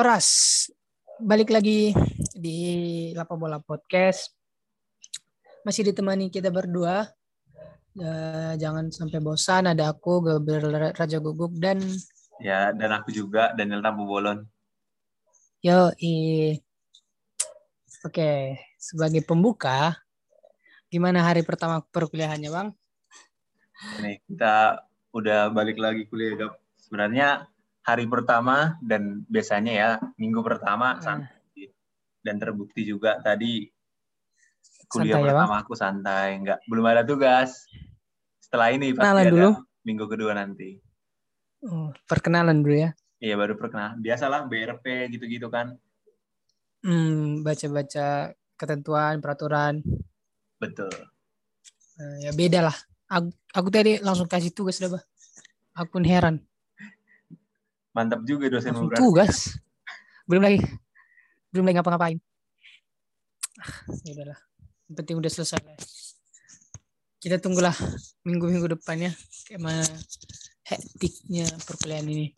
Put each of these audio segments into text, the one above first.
Oras, balik lagi di Lapa Bola Podcast. Masih ditemani kita berdua. Eh, jangan sampai bosan. Ada aku, Gabriel Raja Guguk, dan Ya, dan aku juga Daniel Tampu Bolon. yo i. Oke, sebagai pembuka, gimana hari pertama perkuliahannya, Bang? Nih, kita udah balik lagi kuliah, Gap. Sebenarnya hari pertama dan biasanya ya minggu pertama Hmm. santai. Dan terbukti juga tadi kuliah Santai ya, pertama aku santai, nggak belum ada tugas. Setelah ini pasti ada dulu. minggu kedua nanti. Oh, perkenalan dulu ya. Iya baru perkenalan. Biasalah BRP gitu-gitu kan. Hmm, baca-baca ketentuan, peraturan. Betul. Eh, ya beda lah. Aku, aku tadi langsung kasih tugas dah, Bah. Aku heran. Mantap juga dosen Langsung berarti. tugas. Belum lagi. Belum lagi ngapa-ngapain. Ah, ya udahlah. Yang penting udah selesai lah. Kita tunggulah minggu-minggu depannya kayak mana hektiknya perkuliahan ini.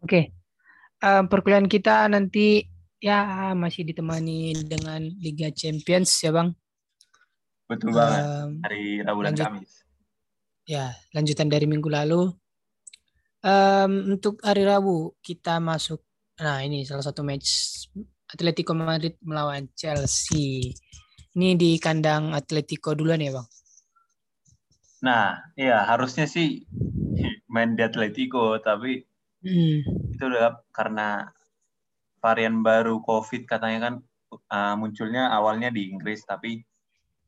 Oke. Em, perkuliahan kita nanti ya masih ditemani dengan Liga Champions ya, Bang. Betul banget. Em, Hari Rabu dan lanjut. Kamis. ya lanjutan dari minggu lalu. Em, untuk hari Rabu kita masuk. Nah ini salah satu match Atletico Madrid melawan Chelsea. Ini di kandang Atletico duluan ya bang. Nah, iya harusnya sih main di Atletico, tapi Hmm, itu udah karena varian baru COVID katanya kan uh, munculnya awalnya di Inggris, tapi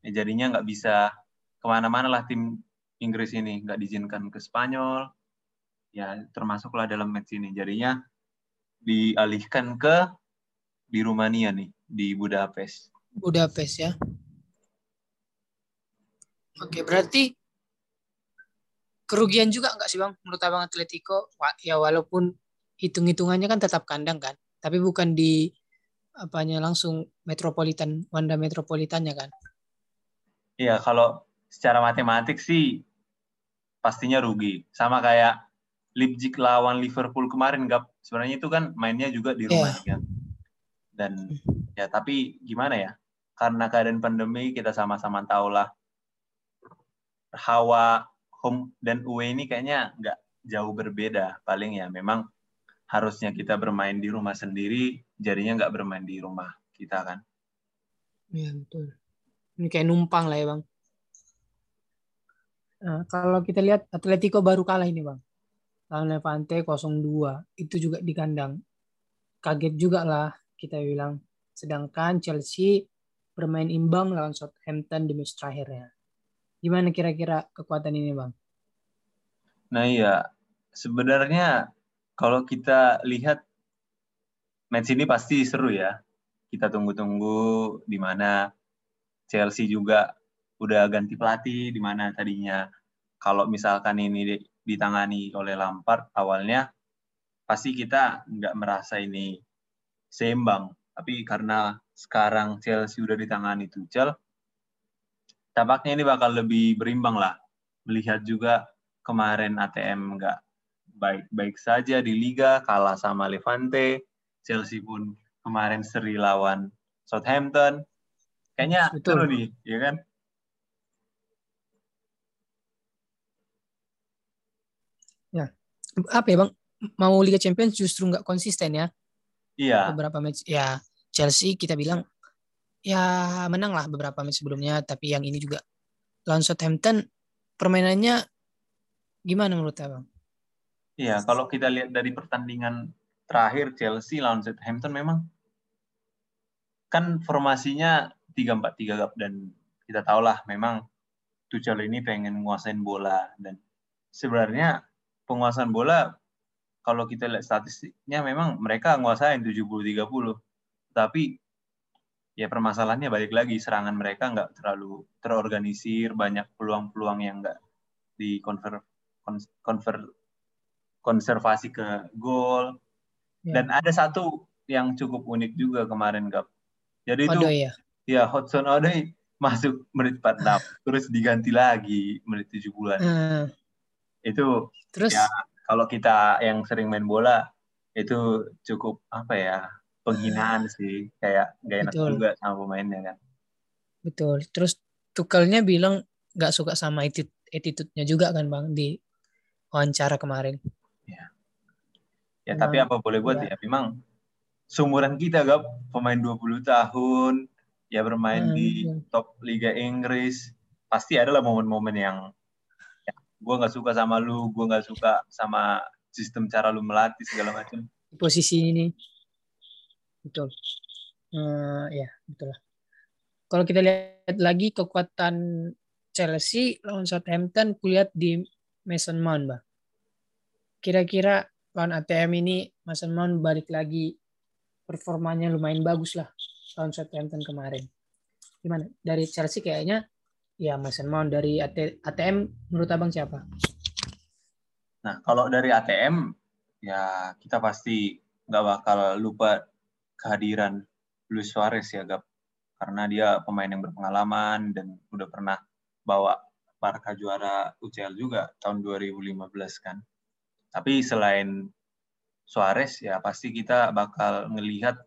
ya jadinya nggak bisa ke mana-mana lah tim Inggris ini nggak diizinkan ke Spanyol, ya termasuklah dalam match ini. Jadinya dialihkan ke di Rumania nih di Budapest. Budapest ya. Oke berarti kerugian juga nggak sih bang menurut abang Atletico? Ya walaupun hitung-hitungannya kan tetap kandang kan, tapi bukan di apanya langsung metropolitan Wanda metropolitannya kan. Iya, kalau secara matematik sih pastinya rugi. Sama kayak Leipzig lawan Liverpool kemarin, Gap. Sebenarnya itu kan mainnya juga di rumah kan. Dan ya tapi gimana ya? Karena keadaan pandemi kita sama-sama tahu lah hawa home dan away ini kayaknya nggak jauh berbeda. Paling ya memang harusnya kita bermain di rumah sendiri, jadinya nggak bermain di rumah kita kan. Iya betul. Ini kayak numpang lah ya bang. Nah, kalau kita lihat Atletico baru kalah ini bang. Lawan Levante 0-2. Itu juga di kandang. Kaget juga lah kita bilang. Sedangkan Chelsea bermain imbang lawan Southampton di match terakhirnya. Gimana kira-kira kekuatan ini bang? Nah iya, sebenarnya kalau kita lihat match ini pasti seru ya. Kita tunggu-tunggu di mana Chelsea juga udah ganti pelatih, di mana tadinya kalau misalkan ini ditangani oleh Lampard awalnya pasti kita nggak merasa ini seimbang. Tapi karena sekarang Chelsea udah ditangani Tuchel, tampaknya ini bakal lebih berimbang lah. Melihat juga kemarin ATM nggak baik-baik saja di Liga, kalah sama Levante, Chelsea pun kemarin seri lawan Southampton. Kayaknya Betul. seru nih, ya kan? Apa ya bang? Mau Liga Champions justru nggak konsisten ya. Iya, beberapa match ya Chelsea kita bilang ya menang lah beberapa match sebelumnya tapi yang ini juga lawan Southampton permainannya gimana menurut abang? iya. Kalau kita lihat dari pertandingan terakhir Chelsea lawan Southampton memang kan formasinya 3-4-3 Gap, dan kita tahulah memang Tuchel ini pengen menguasain bola dan sebenarnya penguasaan bola kalau kita lihat statistiknya memang mereka nguasain 70-30 tapi ya permasalahannya balik lagi serangan mereka nggak terlalu terorganisir banyak peluang-peluang yang nggak di konver, kons- konver- konservasi ke gol. Ya. dan ada satu yang cukup unik juga kemarin Gap. Jadi itu ya. ya Hudson Odoi masuk menit 46 terus diganti lagi menit 70-an Eh, itu terus Ya. kalau kita yang sering main bola itu cukup apa ya penghinaan sih kayak gak enak Betul. juga sama pemainnya kan Betul. Terus Tukelnya bilang nggak suka sama attitude attitude-nya juga kan bang di wawancara kemarin. ya tapi Emang, apa boleh buat ya. ya memang seumuran kita gap pemain 20 tahun ya bermain Hmm, di betul. top Liga Inggris pasti adalah momen-momen yang ya, gue nggak suka sama lu gue nggak suka sama sistem cara lu melatih segala macam posisi ini. Betul. Eh, ya betul lah. Kalau kita lihat lagi kekuatan Chelsea lawan Southampton, kulihat di Mason Mount, bang. Kira-kira lawan ATM ini Mason Mount balik lagi performanya lumayan bagus lah lawan Southampton kemarin. Gimana? Dari Chelsea kayaknya ya Mason Mount dari AT- ATM menurut abang siapa? Nah, kalau dari ATM, ya kita pasti nggak bakal lupa kehadiran Luis Suarez ya, Gap. Karena dia pemain yang berpengalaman dan udah pernah bawa Barca juara UCL juga tahun 2015 kan. Tapi selain Suarez, ya pasti kita bakal ngelihat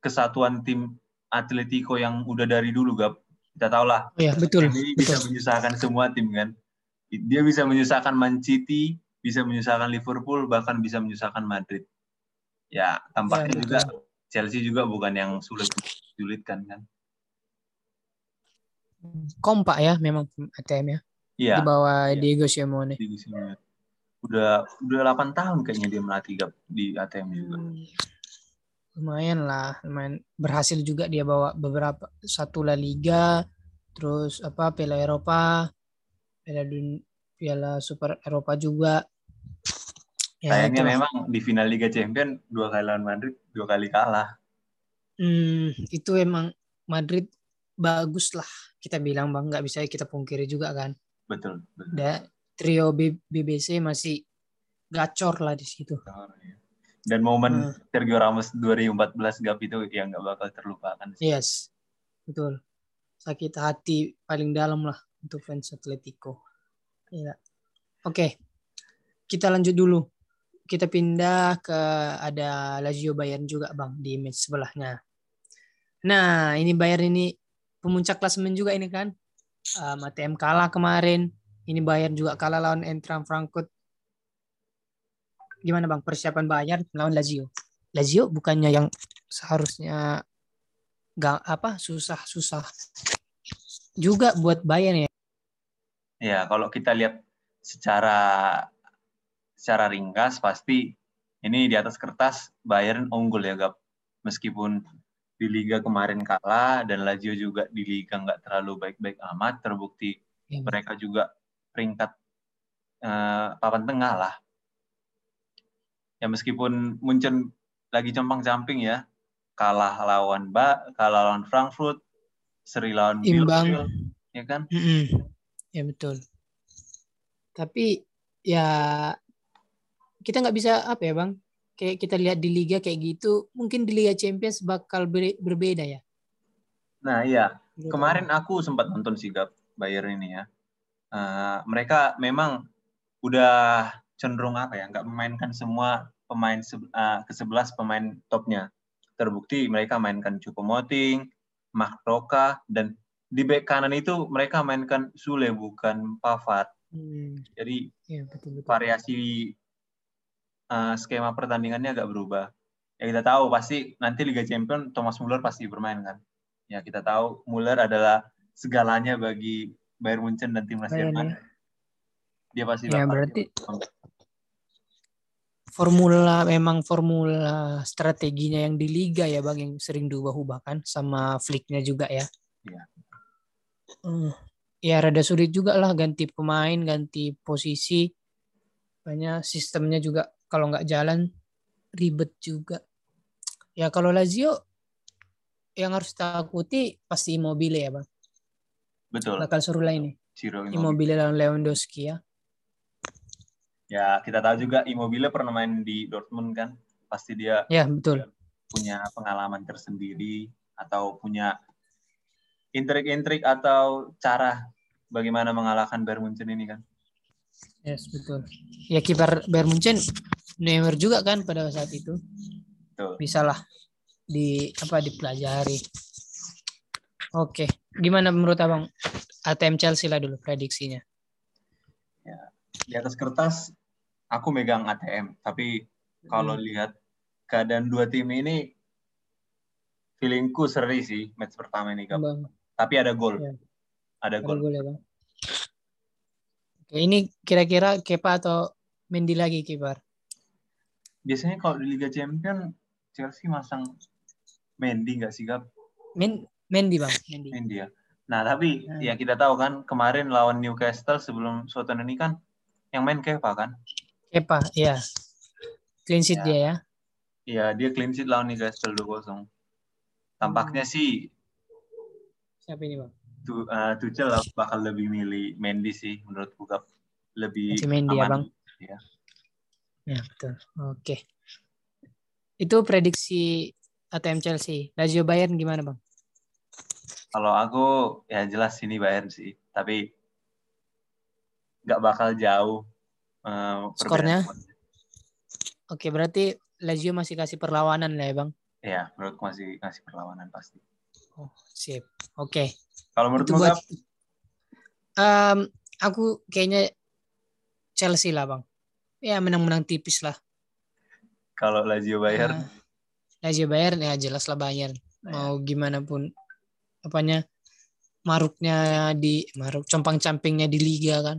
kesatuan tim Atletico yang udah dari dulu, Gap. Kita tahu lah, Oh ya betul, ini bisa betul. menyusahkan semua tim kan. Dia bisa menyusahkan Man City, bisa menyusahkan Liverpool, bahkan bisa menyusahkan Madrid. Ya, tampaknya Ya, juga. Chelsea juga bukan yang sulit sulitkan kan. Kompak ya memang ATM ya. Iya, Di bawah Iya. Diego Simeone. Udah udah 8 tahun kayaknya dia melatih di ATM juga. Hmm, lumayan lah lumayan. Berhasil juga dia bawa beberapa satu La Liga terus apa Piala Eropa Piala Dun Piala Super Eropa juga. Ya Sayangnya memang di final Liga Champion dua kali lawan Madrid, dua kali kalah. Hmm, itu emang Madrid bagus lah. Kita bilang bang nggak bisa kita pungkiri juga kan. Betul, betul. da, trio B- BBC masih gacor lah di situ Dan momen Hmm. Sergio Ramos 2014 Gap itu yang nggak bakal terlupakan. sih. Yes, betul. Sakit hati paling dalam lah untuk fans Atletico. Iya. Oke, kita lanjut dulu. Kita pindah ke ada Lazio Bayern juga bang di match sebelahnya. Nah, ini Bayern ini pemuncak klasemen juga ini kan. Um, ATM kalah kemarin. Ini Bayern juga kalah lawan Eintracht Frankfurt. Gimana bang persiapan Bayern lawan Lazio? Lazio bukannya yang seharusnya gak apa susah-susah juga buat Bayern ya. Ya, kalau kita lihat secara secara ringkas pasti ini di atas kertas Bayern unggul ya, Gap. Meskipun di liga kemarin kalah dan Lazio juga di liga nggak terlalu baik-baik amat, terbukti Iya. mereka juga peringkat eh, papan tengah lah. Ya meskipun Munchen lagi compang-camping ya, kalah lawan Ba, kalah lawan Frankfurt, seri lawan Imbang. Ya kan? Mm-mm. Ya betul. Tapi ya kita nggak bisa apa ya bang? Kayak kita lihat di liga kayak gitu, mungkin di Liga Champions bakal ber- berbeda ya. Nah iya, kemarin aku sempat nonton sih Gap Bayern ini ya. Eh, mereka memang udah cenderung apa ya, nggak memainkan semua pemain se- eh, ke 11 pemain topnya. Terbukti mereka mainkan Choupo-Moting, Mark Roca, dan di bek kanan itu mereka mainkan Sule bukan Pavard. Hmm, Jadi ya betul betul. variasi eh, skema pertandingannya agak berubah. Ya kita tahu pasti nanti Liga Champion Thomas Muller pasti bermain kan. Ya kita tahu Muller adalah segalanya bagi Bayern Munchen dan timnas Jerman. ya. Dia pasti Ya, berarti- Formula memang formula strateginya yang di liga ya bang yang sering diubah-ubah kan sama flicknya juga ya. Iya. Eh, ya rada sulit juga lah ganti pemain, ganti posisi. Banyak sistemnya juga kalau nggak jalan ribet juga. Ya kalau Lazio yang harus takuti pasti Immobile ya bang. betul. Bakal seru lah ini. Ciro Immobile. Immobile lawan Lewandowski ya. Ya kita tahu juga Immobile pernah main di Dortmund kan. Pasti dia Ya betul. punya pengalaman tersendiri atau punya intrik-intrik atau cara bagaimana mengalahkan Bayern Munchen ini kan. Yes, betul. Ya kiper Bayern Munchen Neuer juga kan pada saat itu. Betul. Bisalah di apa dipelajari. Oke, gimana menurut Abang ATM Chelsea lah dulu prediksinya? Di atas kertas aku megang ATM, tapi kalau lihat keadaan dua tim ini feelingku seri sih match pertama ini Gap. Bang, Tapi ada gol. Ya. Ada ada gol. gol ya, Bang. Oke, ini kira-kira Kepa atau Mendy lagi kiper? Biasanya kalau di Liga Champion Chelsea masang Mendy nggak sih Gap? Men Mendy, Bang, Mendy. Mendy ya. Nah, tapi Hmm. ya kita tahu kan kemarin lawan Newcastle sebelum Soton ini kan yang main Kepa kan? Kepa, ya. Clean sheet Ya. dia ya. Iya, dia clean sheet lawan Newcastle 2-0. Tampaknya Hmm. sih Siapa ini, Bang? tu, uh, Tuchel bakal lebih milih Mendy sih menurutku Gap. Lebih Masih Mendy ya, aman. Bang? Iya. Ya, betul. Oke. Itu prediksi ATM Chelsea. Lazio Bayern gimana, Bang? Kalau aku ya jelas ini Bayern sih, tapi nggak bakal jauh. uh, Skornya? Oke, berarti Lazio masih kasih perlawanan lah ya, Bang? Ya, menurutku masih ngasih perlawanan pasti. Oh, sip. Oke. Kalau Itu menurutmu buat? Em, aku kayaknya Chelsea lah, Bang. Ya, menang-menang tipis lah. Kalau Lazio Bayern, Ah, Lazio Bayern ya jelas lah Bayern. Nah, Mau gimana pun apanya maruknya di maruk compang-campingnya di liga kan.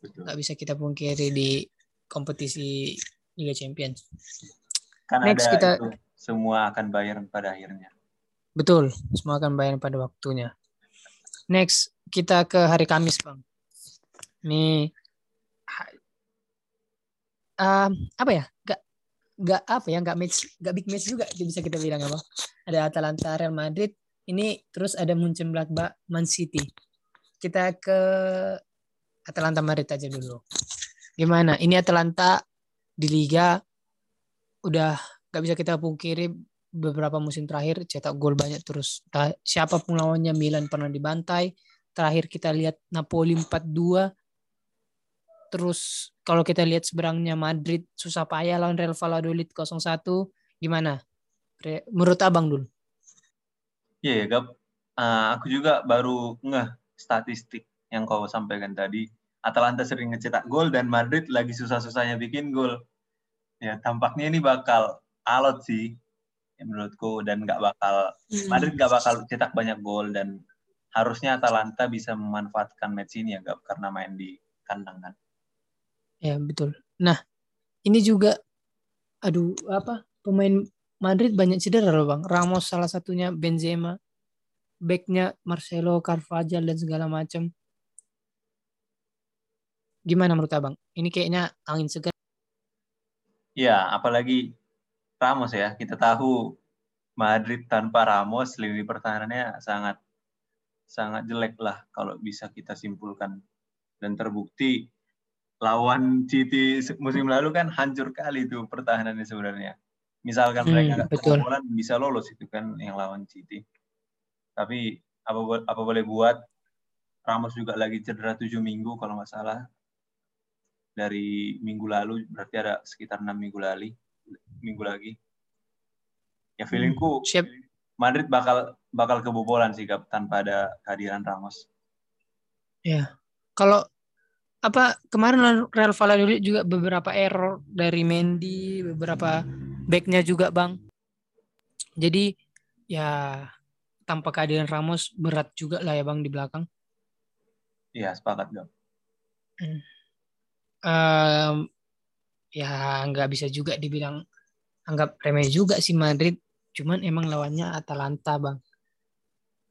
Nggak bisa kita pungkiri di kompetisi Liga Champions. Kan Next ada kita- itu semua akan Bayern pada akhirnya. Betul, semua akan bayar pada waktunya. Next, kita ke hari Kamis, Bang. Nih, ha- um, apa ya? Gak, gak apa ya? Gak match, gak big match juga bisa kita bilang apa? Ada Atalanta, Real Madrid. Ini terus ada Munchen Gladbach, Man City. Kita ke Atalanta Madrid aja dulu. Gimana? Ini Atalanta di Liga udah gak bisa kita pungkiri beberapa musim terakhir cetak gol banyak terus. Ta- Siapa pun lawannya Milan pernah dibantai. Terakhir kita lihat Napoli 4-2. Terus kalau kita lihat seberangnya Madrid susah payah lawan Real Valladolid 0-1. Gimana? Menurut Abang dulu. Iya ya, Gap. Ah, aku juga baru ngeh statistik yang kau sampaikan tadi. Atalanta sering ngecetak gol dan Madrid lagi susah-susahnya bikin gol. Ya, tampaknya ini bakal alot sih ya, menurutku dan nggak bakal Madrid nggak bakal cetak banyak gol dan harusnya Atalanta bisa memanfaatkan match ini ya karena main di kandang kan. Ya, betul. Nah, ini juga aduh apa? Pemain Madrid banyak cedera loh, Bang. Ramos salah satunya, Benzema, backnya Marcelo, Carvajal dan segala macam. Gimana menurut Abang? Ini kayaknya angin segar. Iya, apalagi Ramos ya. Kita tahu Madrid tanpa Ramos lini pertahanannya sangat sangat jelek lah kalau bisa kita simpulkan dan terbukti lawan City musim lalu kan hancur kali itu pertahanannya sebenarnya. Misalkan Hmm, mereka betul. kebobolan bisa lolos itu kan yang lawan City. Tapi apa apa boleh buat Ramos juga lagi cedera tujuh minggu kalau nggak salah dari minggu lalu berarti ada sekitar enam minggu lagi minggu lagi. Ya feelingku Siap. Madrid bakal bakal kebobolan sih Gap, tanpa ada kehadiran Ramos. Kalau apa kemarin Real Valladolid juga beberapa error dari Mendy, beberapa backnya juga bang. Jadi ya tanpa kehadiran Ramos berat juga lah ya bang di belakang. Iya sepakat Gap. Em, ya nggak bisa juga dibilang anggap remeh juga sih Madrid. Cuman emang lawannya Atalanta bang.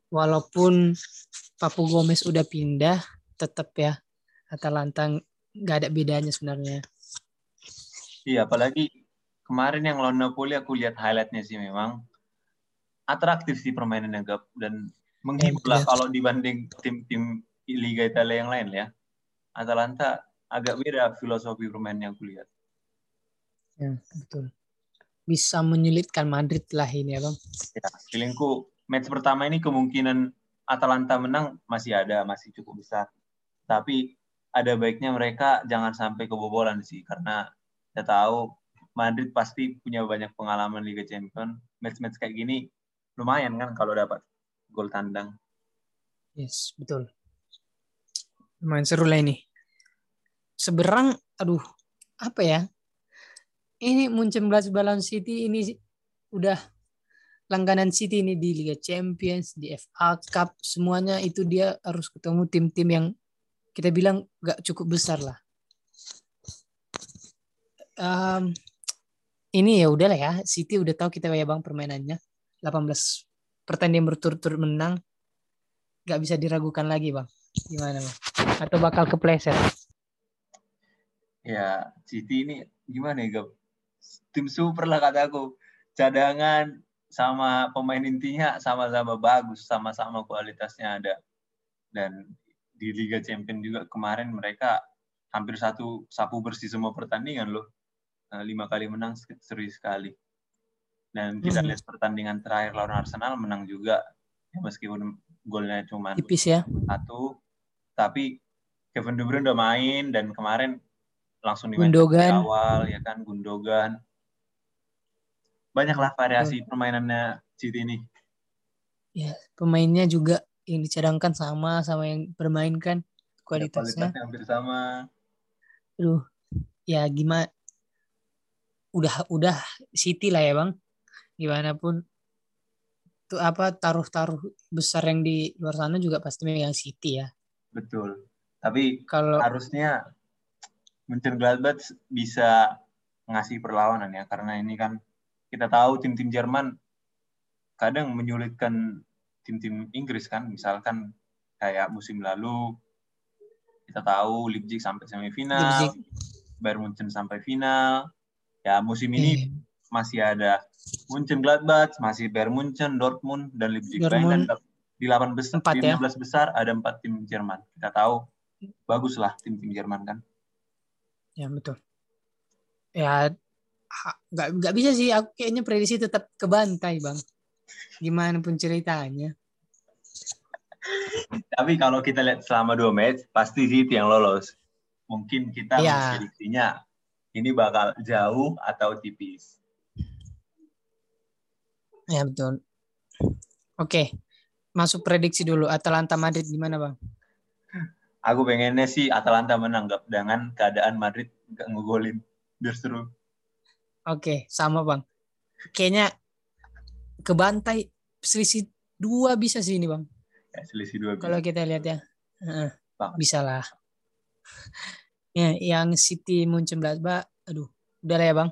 Walaupun Papu Gomez udah pindah, tetap ya Atalanta nggak ada bedanya sebenarnya. Iya apalagi kemarin yang lawan Napoli aku lihat highlightnya sih memang atraktif sih permainannya Gap dan menghibur lah betul. kalau dibanding tim-tim Liga Italia yang lain ya. Atalanta agak beda filosofi permainnya aku lihat. Ya, betul. Bisa menyulitkan Madrid lah ini ya bang. Ya, feelingku match pertama ini kemungkinan Atalanta menang masih ada, masih cukup besar. Tapi ada baiknya mereka jangan sampai kebobolan sih karena kita tahu Madrid pasti punya banyak pengalaman Liga Champions. Match-match kayak gini lumayan kan kalau dapat gol tandang. Yes, betul. Lumayan seru lah ini. Seberang, aduh, apa ya? Ini Munchen Balance City ini udah langganan City ini di Liga Champions, di FA Cup, semuanya itu dia harus ketemu tim-tim yang kita bilang gak cukup besar lah. Um, ini ya udahlah ya, City udah tahu kita ya bang permainannya. 18 pertandingan berturut-turut menang, gak bisa diragukan lagi bang. Gimana bang? Atau bakal kepleset? Ya, City ini gimana ya, Gab? Tim super lah kataku. Cadangan sama pemain intinya sama-sama bagus, sama-sama kualitasnya ada. Dan di Liga Champions juga kemarin mereka hampir satu sapu bersih semua pertandingan loh. Nah, lima kali menang seri sekali. Dan kita hmm. lihat pertandingan terakhir lawan Arsenal menang juga. Ya, meskipun golnya cuma tipis ya. Satu. Tapi Kevin De Bruyne udah main dan kemarin langsung dimain di awal ya kan Gundogan. Banyaklah variasi hmm. permainannya City ini. Ya, pemainnya juga yang dicadangkan sama sama yang bermain kan kualitasnya. Ya, kualitasnya hampir sama. Aduh, ya gimana? Udah udah City lah ya bang. Gimana pun tuh apa taruh-taruh besar yang di luar sana juga pasti yang City ya. Betul. Tapi kalau harusnya München Gladbach bisa ngasih perlawanan ya karena ini kan kita tahu tim-tim Jerman kadang menyulitkan tim-tim Inggris kan, misalkan kayak musim lalu kita tahu Leipzig sampai semifinal, Bayern Munchen sampai final. Ya musim ini yeah. masih ada Munchen Gladbach, masih Bayern Munchen, Dortmund dan Leipzig. Dortmund. Dan di 8 besar, 4, di 15 ya? besar ada empat tim Jerman. Kita tahu baguslah tim-tim Jerman kan. Ya betul. Ya nggak nggak bisa sih aku kayaknya prediksi tetap ke bantai bang gimana pun ceritanya tapi kalau kita lihat selama dua match, pasti City yang lolos. Mungkin kita ya. prediksinya ini bakal jauh atau tipis. Ya betul. Oke, masuk prediksi dulu. Atalanta Madrid gimana bang? Aku pengennya sih Atalanta menang gak dengan keadaan Madrid gak ngegolin. Biar seru. Oke, sama bang. Kayaknya kebantai selisih dua bisa sih ini bang. Ya, selisih dua. Kalau kita lihat ya, uh, bisa lah. ya, yang City Munchen Gladbach, aduh, udah lah ya bang.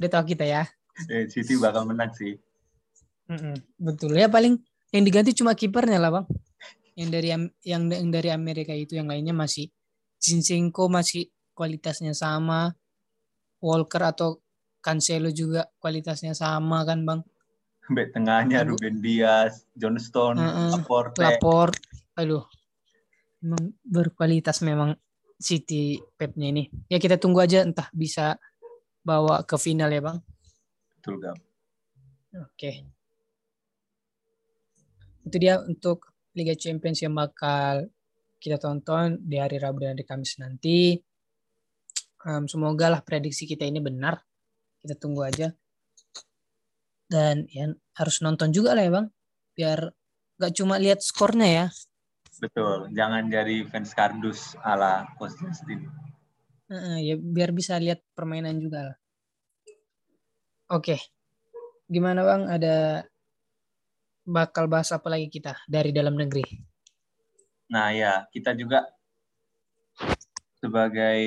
Udah tahu kita ya. Eh, City bakal menang sih. Betul ya paling yang diganti cuma kipernya lah bang. Yang dari yang, yang dari Amerika itu yang lainnya masih Zinchenko masih kualitasnya sama. Walker atau Cancelo juga kualitasnya sama kan bang back tengahnya Aduh. Ruben Dias, John Stone, uh -uh. Laporte. Laporte. Aduh. Memang berkualitas memang City Pepnya ini. Ya kita tunggu aja entah bisa bawa ke final ya, Bang. Betul, Gam. Oke. Itu dia untuk Liga Champions yang bakal kita tonton di hari Rabu dan hari Kamis nanti. Um, semoga lah prediksi kita ini benar. Kita tunggu aja. Dan ya harus nonton juga lah ya bang. Biar gak cuma lihat skornya ya. Betul. Jangan jadi fans kardus ala coach Justin. Uh, ya biar bisa lihat permainan juga lah. Oke. Gimana bang? Ada bakal bahas apa lagi kita dari dalam negeri nah ya kita juga sebagai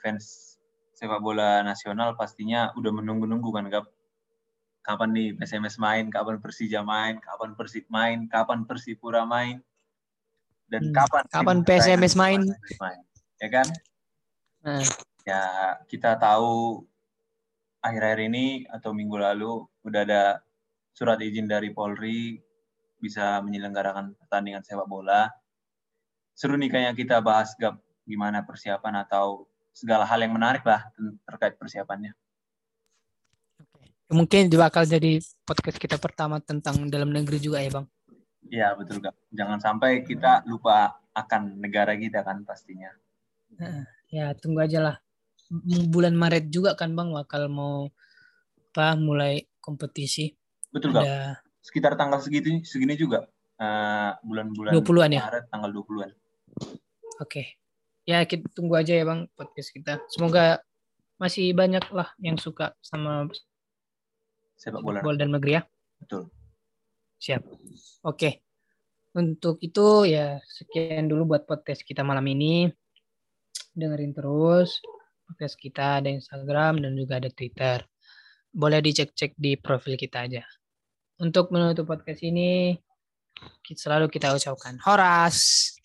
fans sepak bola nasional pastinya udah menunggu-nunggu kan Gap kapan nih PSMS main, kapan Persija main, kapan Persib main, kapan Persipura main, dan hmm. kapan kapan PSMS main. main, ya kan? Hmm. Ya kita tahu akhir-akhir ini atau minggu lalu udah ada surat izin dari Polri bisa menyelenggarakan pertandingan sepak bola. Seru nih kayaknya kita bahas gap gimana persiapan atau segala hal yang menarik lah terkait persiapannya. Mungkin bakal jadi podcast kita pertama tentang dalam negeri juga ya, Bang. Iya, betul, Kak. Jangan sampai kita lupa akan negara kita kan pastinya. Nah, ya tunggu aja lah. Bulan Maret juga kan Bang bakal mau apa mulai kompetisi. Betul. Ada Sekitar tanggal segitu segini juga. eh, bulan-bulan 20-an ya? Maret tanggal 20-an. Oke. Ya kita tunggu aja ya Bang podcast kita. Semoga masih banyak lah yang suka sama Sepak bola. bola dan negeri ya. Betul. Siap. Oke. Untuk itu ya sekian dulu buat podcast kita malam ini. Dengerin terus podcast kita ada Instagram dan juga ada Twitter. Boleh dicek-cek di profil kita aja. Untuk menutup podcast ini selalu kita ucapkan Horas.